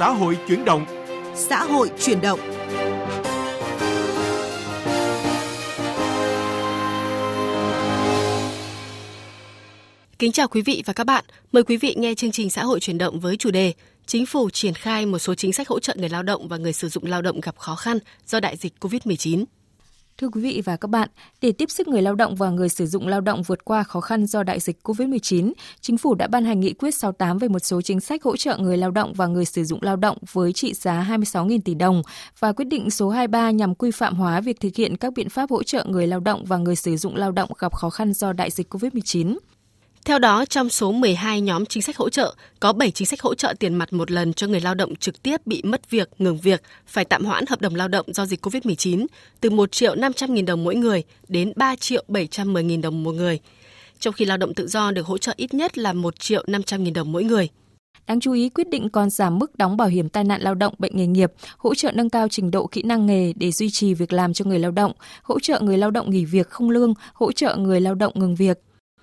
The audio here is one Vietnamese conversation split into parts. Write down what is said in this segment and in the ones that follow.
xã hội chuyển động. Xã hội chuyển động. Kính chào quý vị và các bạn. Mời quý vị nghe chương trình xã hội chuyển động với chủ đề Chính phủ triển khai một số chính sách hỗ trợ người lao động và người sử dụng lao động gặp khó khăn do đại dịch COVID-19. Thưa quý vị và các bạn, để tiếp sức người lao động và người sử dụng lao động vượt qua khó khăn do đại dịch COVID-19, Chính phủ đã ban hành nghị quyết 68 về một số chính sách hỗ trợ người lao động và người sử dụng lao động với trị giá 26.000 tỷ đồng và quyết định số 23 nhằm quy phạm hóa việc thực hiện các biện pháp hỗ trợ người lao động và người sử dụng lao động gặp khó khăn do đại dịch COVID-19. Theo đó, trong số 12 nhóm chính sách hỗ trợ, có 7 chính sách hỗ trợ tiền mặt một lần cho người lao động trực tiếp bị mất việc, ngừng việc, phải tạm hoãn hợp đồng lao động do dịch COVID-19, từ 1 triệu 500 nghìn đồng mỗi người đến 3 triệu 710 nghìn đồng một người. Trong khi lao động tự do được hỗ trợ ít nhất là 1 triệu 500 nghìn đồng mỗi người. Đáng chú ý, quyết định còn giảm mức đóng bảo hiểm tai nạn lao động bệnh nghề nghiệp, hỗ trợ nâng cao trình độ kỹ năng nghề để duy trì việc làm cho người lao động, hỗ trợ người lao động nghỉ việc không lương, hỗ trợ người lao động ngừng việc,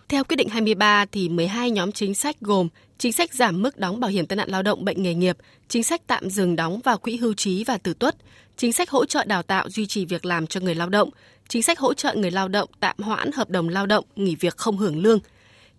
theo quyết định 23 thì 12 nhóm chính sách gồm chính sách giảm mức đóng bảo hiểm tai nạn lao động bệnh nghề nghiệp, chính sách tạm dừng đóng vào quỹ hưu trí và tử tuất, chính sách hỗ trợ đào tạo duy trì việc làm cho người lao động, chính sách hỗ trợ người lao động tạm hoãn hợp đồng lao động, nghỉ việc không hưởng lương,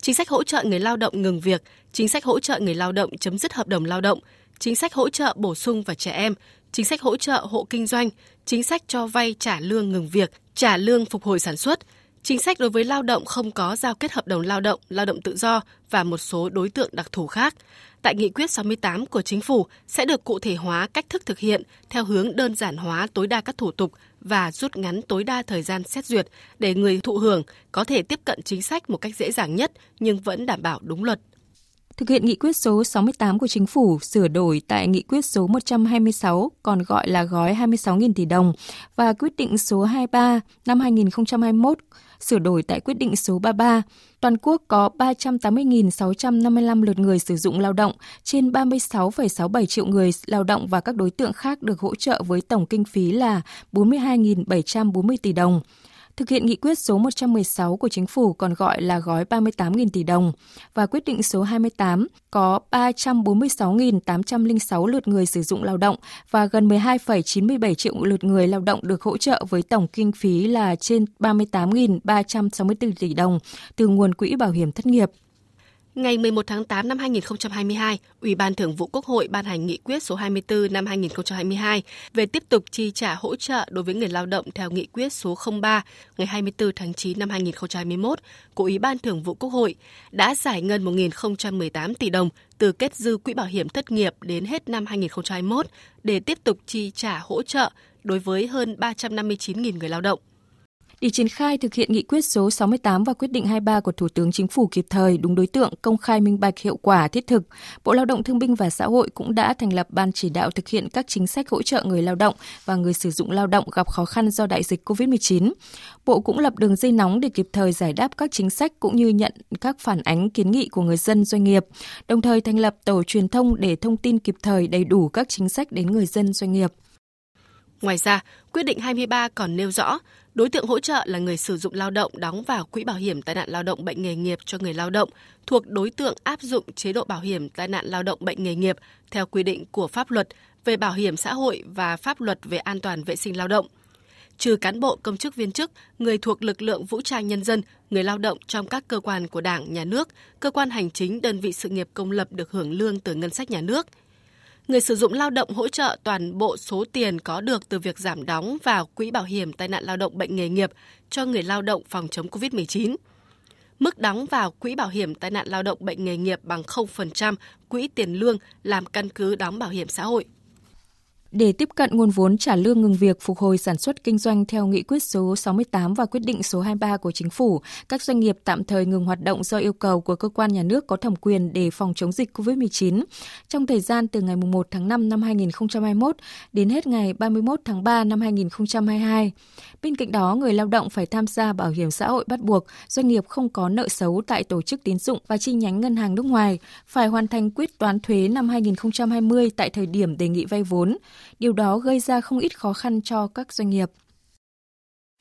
chính sách hỗ trợ người lao động ngừng việc, chính sách hỗ trợ người lao động chấm dứt hợp đồng lao động, chính sách hỗ trợ bổ sung và trẻ em, chính sách hỗ trợ hộ kinh doanh, chính sách cho vay trả lương ngừng việc, trả lương phục hồi sản xuất, chính sách đối với lao động không có giao kết hợp đồng lao động, lao động tự do và một số đối tượng đặc thù khác. Tại nghị quyết 68 của chính phủ sẽ được cụ thể hóa cách thức thực hiện theo hướng đơn giản hóa tối đa các thủ tục và rút ngắn tối đa thời gian xét duyệt để người thụ hưởng có thể tiếp cận chính sách một cách dễ dàng nhất nhưng vẫn đảm bảo đúng luật. Thực hiện nghị quyết số 68 của chính phủ sửa đổi tại nghị quyết số 126 còn gọi là gói 26.000 tỷ đồng và quyết định số 23 năm 2021 sửa đổi tại quyết định số 33, toàn quốc có 380.655 lượt người sử dụng lao động, trên 36,67 triệu người lao động và các đối tượng khác được hỗ trợ với tổng kinh phí là 42.740 tỷ đồng. Thực hiện nghị quyết số 116 của chính phủ còn gọi là gói 38.000 tỷ đồng và quyết định số 28 có 346.806 lượt người sử dụng lao động và gần 12,97 triệu lượt người lao động được hỗ trợ với tổng kinh phí là trên 38.364 tỷ đồng từ nguồn quỹ bảo hiểm thất nghiệp. Ngày 11 tháng 8 năm 2022, Ủy ban Thường vụ Quốc hội ban hành nghị quyết số 24 năm 2022 về tiếp tục chi trả hỗ trợ đối với người lao động theo nghị quyết số 03 ngày 24 tháng 9 năm 2021 của Ủy ban Thường vụ Quốc hội đã giải ngân 1.018 tỷ đồng từ kết dư quỹ bảo hiểm thất nghiệp đến hết năm 2021 để tiếp tục chi trả hỗ trợ đối với hơn 359.000 người lao động. Để triển khai thực hiện nghị quyết số 68 và quyết định 23 của Thủ tướng Chính phủ kịp thời, đúng đối tượng, công khai minh bạch hiệu quả thiết thực, Bộ Lao động Thương binh và Xã hội cũng đã thành lập ban chỉ đạo thực hiện các chính sách hỗ trợ người lao động và người sử dụng lao động gặp khó khăn do đại dịch COVID-19. Bộ cũng lập đường dây nóng để kịp thời giải đáp các chính sách cũng như nhận các phản ánh kiến nghị của người dân doanh nghiệp, đồng thời thành lập tổ truyền thông để thông tin kịp thời đầy đủ các chính sách đến người dân doanh nghiệp. Ngoài ra, quyết định 23 còn nêu rõ Đối tượng hỗ trợ là người sử dụng lao động đóng vào quỹ bảo hiểm tai nạn lao động bệnh nghề nghiệp cho người lao động thuộc đối tượng áp dụng chế độ bảo hiểm tai nạn lao động bệnh nghề nghiệp theo quy định của pháp luật về bảo hiểm xã hội và pháp luật về an toàn vệ sinh lao động. Trừ cán bộ công chức viên chức, người thuộc lực lượng vũ trang nhân dân, người lao động trong các cơ quan của Đảng, Nhà nước, cơ quan hành chính, đơn vị sự nghiệp công lập được hưởng lương từ ngân sách nhà nước – người sử dụng lao động hỗ trợ toàn bộ số tiền có được từ việc giảm đóng vào quỹ bảo hiểm tai nạn lao động bệnh nghề nghiệp cho người lao động phòng chống COVID-19. Mức đóng vào quỹ bảo hiểm tai nạn lao động bệnh nghề nghiệp bằng 0% quỹ tiền lương làm căn cứ đóng bảo hiểm xã hội. Để tiếp cận nguồn vốn trả lương ngừng việc phục hồi sản xuất kinh doanh theo nghị quyết số 68 và quyết định số 23 của chính phủ, các doanh nghiệp tạm thời ngừng hoạt động do yêu cầu của cơ quan nhà nước có thẩm quyền để phòng chống dịch COVID-19 trong thời gian từ ngày 1 tháng 5 năm 2021 đến hết ngày 31 tháng 3 năm 2022. Bên cạnh đó, người lao động phải tham gia bảo hiểm xã hội bắt buộc, doanh nghiệp không có nợ xấu tại tổ chức tín dụng và chi nhánh ngân hàng nước ngoài, phải hoàn thành quyết toán thuế năm 2020 tại thời điểm đề nghị vay vốn. Điều đó gây ra không ít khó khăn cho các doanh nghiệp.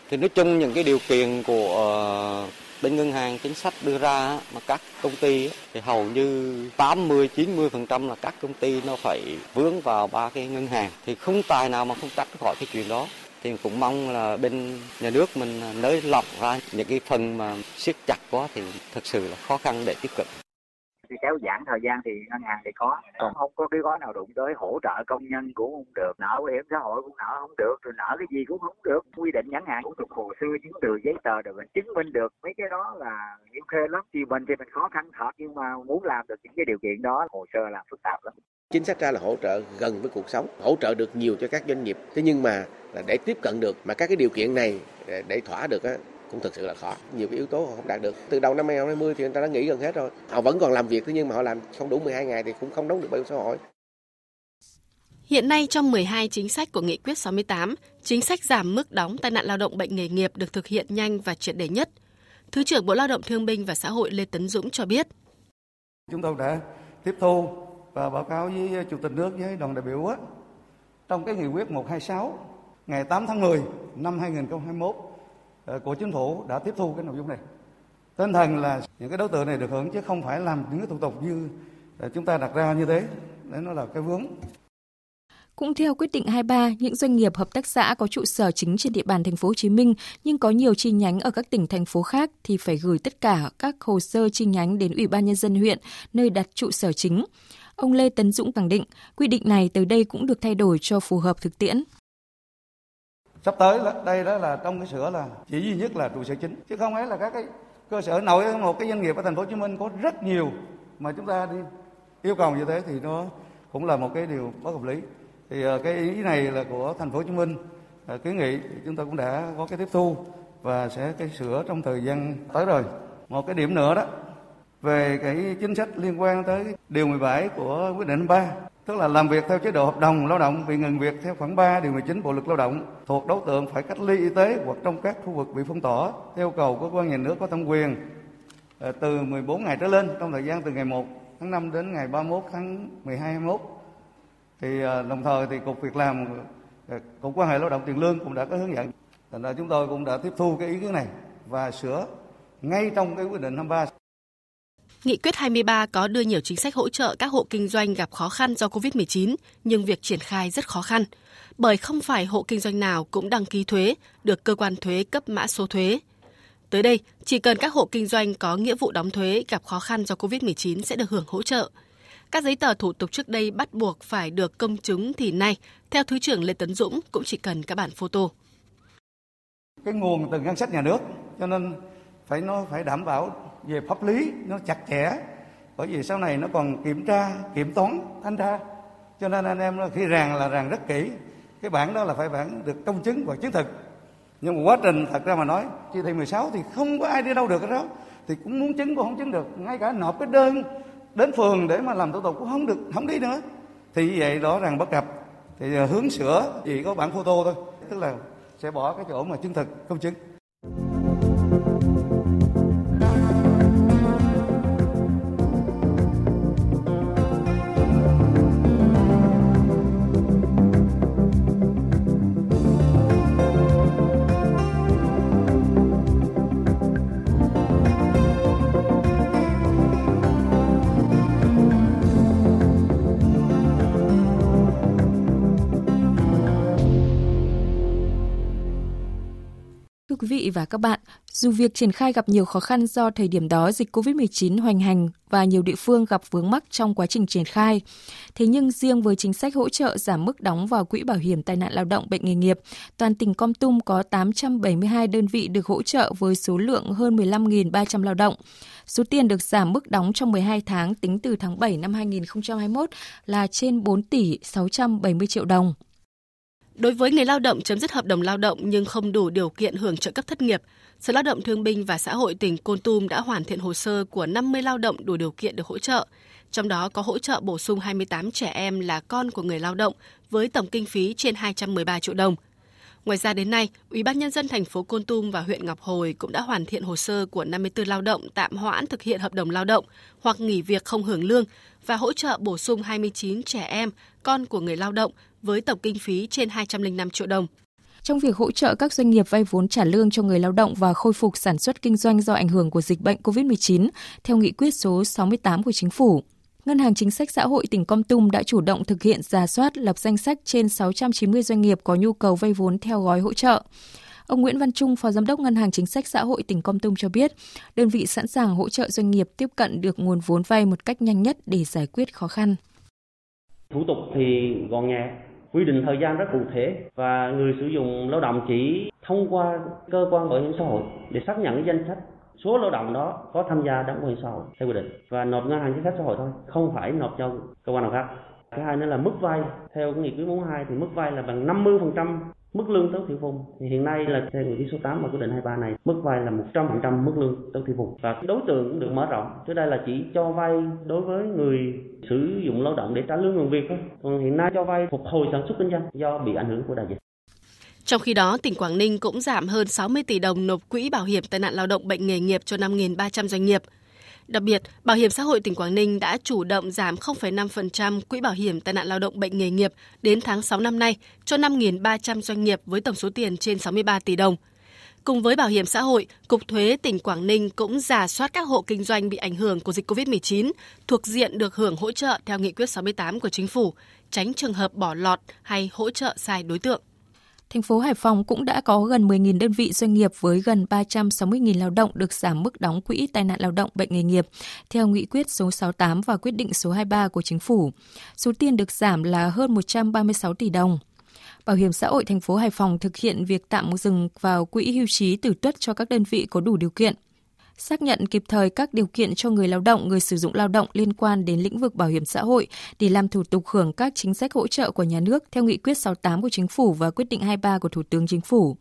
Thì nói chung những cái điều kiện của ờ, bên ngân hàng chính sách đưa ra mà các công ty thì hầu như 80 90% là các công ty nó phải vướng vào ba cái ngân hàng. Thì không tài nào mà không tách khỏi cái chuyện đó. Thì cũng mong là bên nhà nước mình nới lỏng ra những cái phần mà siết chặt quá thì thật sự là khó khăn để tiếp cận thì kéo giãn thời gian thì ngân hàng thì có. Còn không có cái gói nào đụng tới hỗ trợ công nhân cũng không được nợ bảo hiểm xã hội cũng nợ không được rồi nợ cái gì cũng không được. Quy định ngắn hạn cũng thuộc hồ sơ chứng từ giấy tờ để mình chứng minh được. Mấy cái đó là nhiều khê lắm. Thì mình thì mình khó khăn thật nhưng mà muốn làm được những cái điều kiện đó hồ sơ là phức tạp lắm. Chính sách ra là hỗ trợ gần với cuộc sống hỗ trợ được nhiều cho các doanh nghiệp. Thế nhưng mà để tiếp cận được mà các cái điều kiện này để, để thỏa được á cũng thực sự là khó. Nhiều cái yếu tố họ không đạt được. Từ đầu năm 2020 thì người ta đã nghỉ gần hết rồi. Họ vẫn còn làm việc thế nhưng mà họ làm không đủ 12 ngày thì cũng không đóng được bảo hiểm xã hội. Hiện nay trong 12 chính sách của Nghị quyết 68, chính sách giảm mức đóng tai nạn lao động bệnh nghề nghiệp được thực hiện nhanh và triệt để nhất. Thứ trưởng Bộ Lao động Thương binh và Xã hội Lê Tấn Dũng cho biết. Chúng tôi đã tiếp thu và báo cáo với Chủ tịch nước với đoàn đại biểu trong cái nghị quyết 126 ngày 8 tháng 10 năm 2021 ờ, Ờ, của chính phủ đã tiếp thu cái nội dung này. Tinh thần là những cái đối tượng này được hưởng chứ không phải làm những cái thủ tục như ờ, chúng ta đặt ra như thế. Đấy nó là cái vướng. Cũng theo quyết định 23, những doanh nghiệp hợp tác xã có trụ sở chính trên địa bàn thành phố Hồ Chí Minh nhưng có nhiều chi nhánh ở các tỉnh thành phố khác thì phải gửi tất cả các hồ sơ chi nhánh đến Ủy ban nhân dân huyện nơi đặt trụ sở chính. Ông Lê Tấn Dũng khẳng định, quy định này tới đây cũng được thay đổi cho phù hợp thực tiễn. Sắp tới đây đó là trong cái sửa là chỉ duy nhất là trụ sở chính chứ không ấy là các cái cơ sở nội, một cái doanh nghiệp ở thành phố Hồ Chí Minh có rất nhiều mà chúng ta đi yêu cầu như thế thì nó cũng là một cái điều bất hợp lý. Thì ờ, cái ý này là của thành phố Hồ Chí Minh ờ, kiến nghị chúng ta cũng đã có cái tiếp thu và sẽ cái sửa trong thời gian tới rồi. Một cái điểm nữa đó, về cái chính sách liên quan tới điều 17 của quyết định 3 tức là làm việc theo chế độ hợp đồng lao động, bị ngừng việc theo khoảng 3 điều 19 Bộ luật Lao động, thuộc đối tượng phải cách ly y tế hoặc trong các khu vực bị phong tỏa, theo cầu của cơ quan nhà nước có thẩm quyền ờ, từ 14 ngày trở lên trong thời gian từ ngày 1 tháng 5 đến ngày 31 tháng 12 21 thì ờ, đồng thời thì cục việc làm ờ, cục quan hệ lao động tiền lương cũng đã có hướng dẫn. Thành ra chúng tôi cũng đã tiếp thu cái ý kiến này và sửa ngay trong cái quyết định 53 Nghị quyết 23 có đưa nhiều chính sách hỗ trợ các hộ kinh doanh gặp khó khăn do COVID-19, nhưng việc triển khai rất khó khăn, bởi không phải hộ kinh doanh nào cũng đăng ký thuế, được cơ quan thuế cấp mã số thuế. Tới đây, chỉ cần các hộ kinh doanh có nghĩa vụ đóng thuế gặp khó khăn do COVID-19 sẽ được hưởng hỗ trợ. Các giấy tờ thủ tục trước đây bắt buộc phải được công chứng thì nay, theo Thứ trưởng Lê Tấn Dũng, cũng chỉ cần các bản photo. Cái nguồn từ ngân sách nhà nước, cho nên phải nó phải đảm bảo về pháp lý nó chặt chẽ. Bởi vì sau này nó còn kiểm tra, kiểm toán, thanh tra. Cho nên anh em khi ràng là ràng rất kỹ. Cái bản đó là phải bản được công chứng và chứng thực. Nhưng mà quá trình thật ra mà nói chỉ thị 16 thì không có ai đi đâu được cái đó. Thì cũng muốn chứng cũng không chứng được. Ngay cả nộp cái đơn đến phường để mà làm thủ tục cũng không được, không đi nữa. Thì vậy đó rằng bất cập. Thì à, hướng sửa chỉ có bản photo thôi. Tức là sẽ bỏ cái chỗ mà chứng thực, công chứng. Vị và các bạn, dù việc triển khai gặp nhiều khó khăn do thời điểm đó dịch COVID-19 hoành hành và nhiều địa phương gặp vướng mắc trong quá trình triển khai, thế nhưng riêng với chính sách hỗ trợ giảm mức đóng vào quỹ bảo hiểm tai nạn lao động bệnh nghề nghiệp, toàn tỉnh Com Tum có 872 đơn vị được hỗ trợ với số lượng hơn 15.300 lao động. Số tiền được giảm mức đóng trong 12 tháng tính từ tháng 7 năm 2021 là trên 4 tỷ 670 triệu đồng. Đối với người lao động chấm dứt hợp đồng lao động nhưng không đủ điều kiện hưởng trợ cấp thất nghiệp, Sở Lao động Thương binh và Xã hội tỉnh Côn Tum đã hoàn thiện hồ sơ của 50 lao động đủ điều kiện được hỗ trợ. Trong đó có hỗ trợ bổ sung 28 trẻ em là con của người lao động với tổng kinh phí trên 213 triệu đồng. Ngoài ra đến nay, Ủy ban nhân dân thành phố Côn Tum và huyện Ngọc Hồi cũng đã hoàn thiện hồ sơ của 54 lao động tạm hoãn thực hiện hợp đồng lao động hoặc nghỉ việc không hưởng lương và hỗ trợ bổ sung 29 trẻ em, con của người lao động với tổng kinh phí trên 205 triệu đồng. trong việc hỗ trợ các doanh nghiệp vay vốn trả lương cho người lao động và khôi phục sản xuất kinh doanh do ảnh hưởng của dịch bệnh COVID-19 theo nghị quyết số 68 của chính phủ. Ngân hàng Chính sách Xã hội tỉnh Con Tum đã chủ động thực hiện giả soát lập danh sách trên 690 doanh nghiệp có nhu cầu vay vốn theo gói hỗ trợ. Ông Nguyễn Văn Trung, Phó Giám đốc Ngân hàng Chính sách Xã hội tỉnh Con Tum cho biết, đơn vị sẵn sàng hỗ trợ doanh nghiệp tiếp cận được nguồn vốn vay một cách nhanh nhất để giải quyết khó khăn. Thủ tục thì gọn nhẹ, quy định thời gian rất cụ thể và người sử dụng lao động chỉ thông qua cơ quan bảo hiểm xã hội để xác nhận danh sách số lao động đó có tham gia đóng bảo hiểm xã hội theo quy định và nộp ngân hàng chính sách xã hội thôi, không phải nộp cho cơ quan nào khác. Thứ hai nữa là mức vay. Theo nghị quyết 42 thì mức vay là bằng 50% mức lương tối thiểu vùng. Thì hiện nay là theo nghị quyết số 8 và quyết định 23 này mức vay là 100% mức lương tối thiểu vùng. Và đối tượng cũng được mở rộng. Trước đây là chỉ cho vay đối với người sử dụng lao động để trả lương ngừng việc thôi. Còn hiện nay cho vay phục hồi sản xuất kinh doanh do bị ảnh hưởng của đại dịch. Trong khi đó, tỉnh Quảng Ninh cũng giảm hơn 60 tỷ đồng nộp quỹ bảo hiểm tai nạn lao động bệnh nghề nghiệp cho 5.300 doanh nghiệp. Đặc biệt, Bảo hiểm xã hội tỉnh Quảng Ninh đã chủ động giảm 0,5% quỹ bảo hiểm tai nạn lao động bệnh nghề nghiệp đến tháng 6 năm nay cho 5.300 doanh nghiệp với tổng số tiền trên 63 tỷ đồng. Cùng với Bảo hiểm xã hội, Cục Thuế tỉnh Quảng Ninh cũng giả soát các hộ kinh doanh bị ảnh hưởng của dịch COVID-19 thuộc diện được hưởng hỗ trợ theo nghị quyết 68 của chính phủ, tránh trường hợp bỏ lọt hay hỗ trợ sai đối tượng thành phố Hải Phòng cũng đã có gần 10.000 đơn vị doanh nghiệp với gần 360.000 lao động được giảm mức đóng quỹ tai nạn lao động bệnh nghề nghiệp theo nghị quyết số 68 và quyết định số 23 của chính phủ. Số tiền được giảm là hơn 136 tỷ đồng. Bảo hiểm xã hội thành phố Hải Phòng thực hiện việc tạm dừng vào quỹ hưu trí tử tuất cho các đơn vị có đủ điều kiện xác nhận kịp thời các điều kiện cho người lao động, người sử dụng lao động liên quan đến lĩnh vực bảo hiểm xã hội để làm thủ tục hưởng các chính sách hỗ trợ của nhà nước theo nghị quyết 68 của chính phủ và quyết định 23 của Thủ tướng Chính phủ.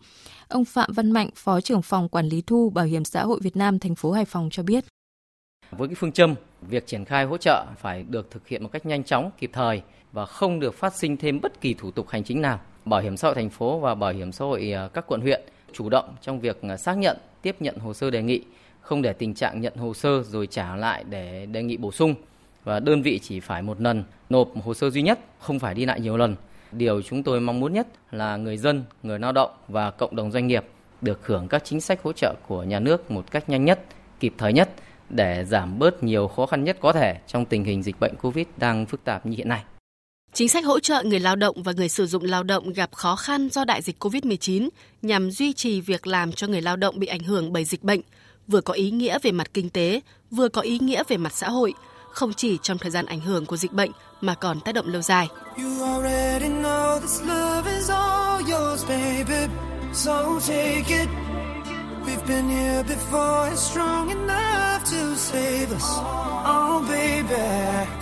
Ông Phạm Văn Mạnh, Phó trưởng phòng quản lý thu Bảo hiểm xã hội Việt Nam thành phố Hải Phòng cho biết. Với cái phương châm việc triển khai hỗ trợ phải được thực hiện một cách nhanh chóng, kịp thời và không được phát sinh thêm bất kỳ thủ tục hành chính nào. Bảo hiểm xã hội thành phố và bảo hiểm xã hội à, các quận huyện chủ động trong việc à, xác nhận, tiếp nhận hồ sơ đề nghị không để tình trạng nhận hồ sơ rồi trả lại để đề nghị bổ sung và đơn vị chỉ phải một lần nộp hồ sơ duy nhất, không phải đi lại nhiều lần. Điều chúng tôi mong muốn nhất là người dân, người lao động và cộng đồng doanh nghiệp được hưởng các chính sách hỗ trợ của nhà nước một cách nhanh nhất, kịp thời nhất để giảm bớt nhiều khó khăn nhất có thể trong tình hình dịch bệnh Covid đang phức tạp như hiện nay. Chính sách hỗ trợ người lao động và người sử dụng lao động gặp khó khăn do đại dịch COVID-19 nhằm duy trì việc làm cho người lao động bị ảnh hưởng bởi dịch bệnh, vừa có ý nghĩa về mặt kinh tế, vừa có ý nghĩa về mặt xã hội, không chỉ trong thời gian ảnh hưởng của dịch bệnh mà còn tác động lâu dài. We've been here before, strong enough to save us. Oh, baby.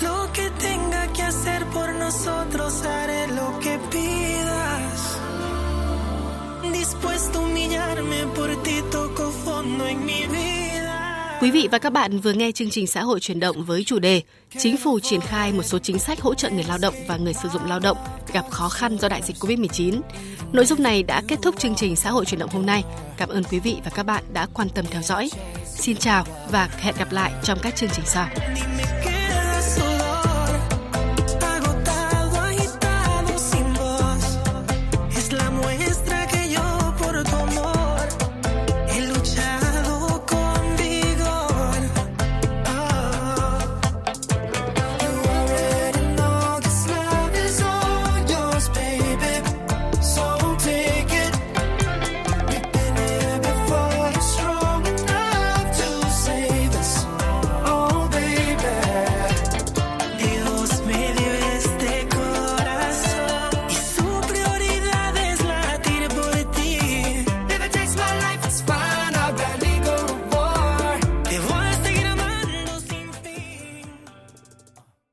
Lo que tenga que hacer por nosotros, haré lo que pidas. Dispuesto a humillarme por ti, todo Quý vị và các bạn vừa nghe chương trình xã hội chuyển động với chủ đề Chính phủ triển khai một số chính sách hỗ trợ người lao động và người sử dụng lao động gặp khó khăn do đại dịch Covid-19. Nội dung này đã kết thúc chương trình xã hội chuyển động hôm nay. Cảm ơn quý vị và các bạn đã quan tâm theo dõi. Xin chào và hẹn gặp lại trong các chương trình sau.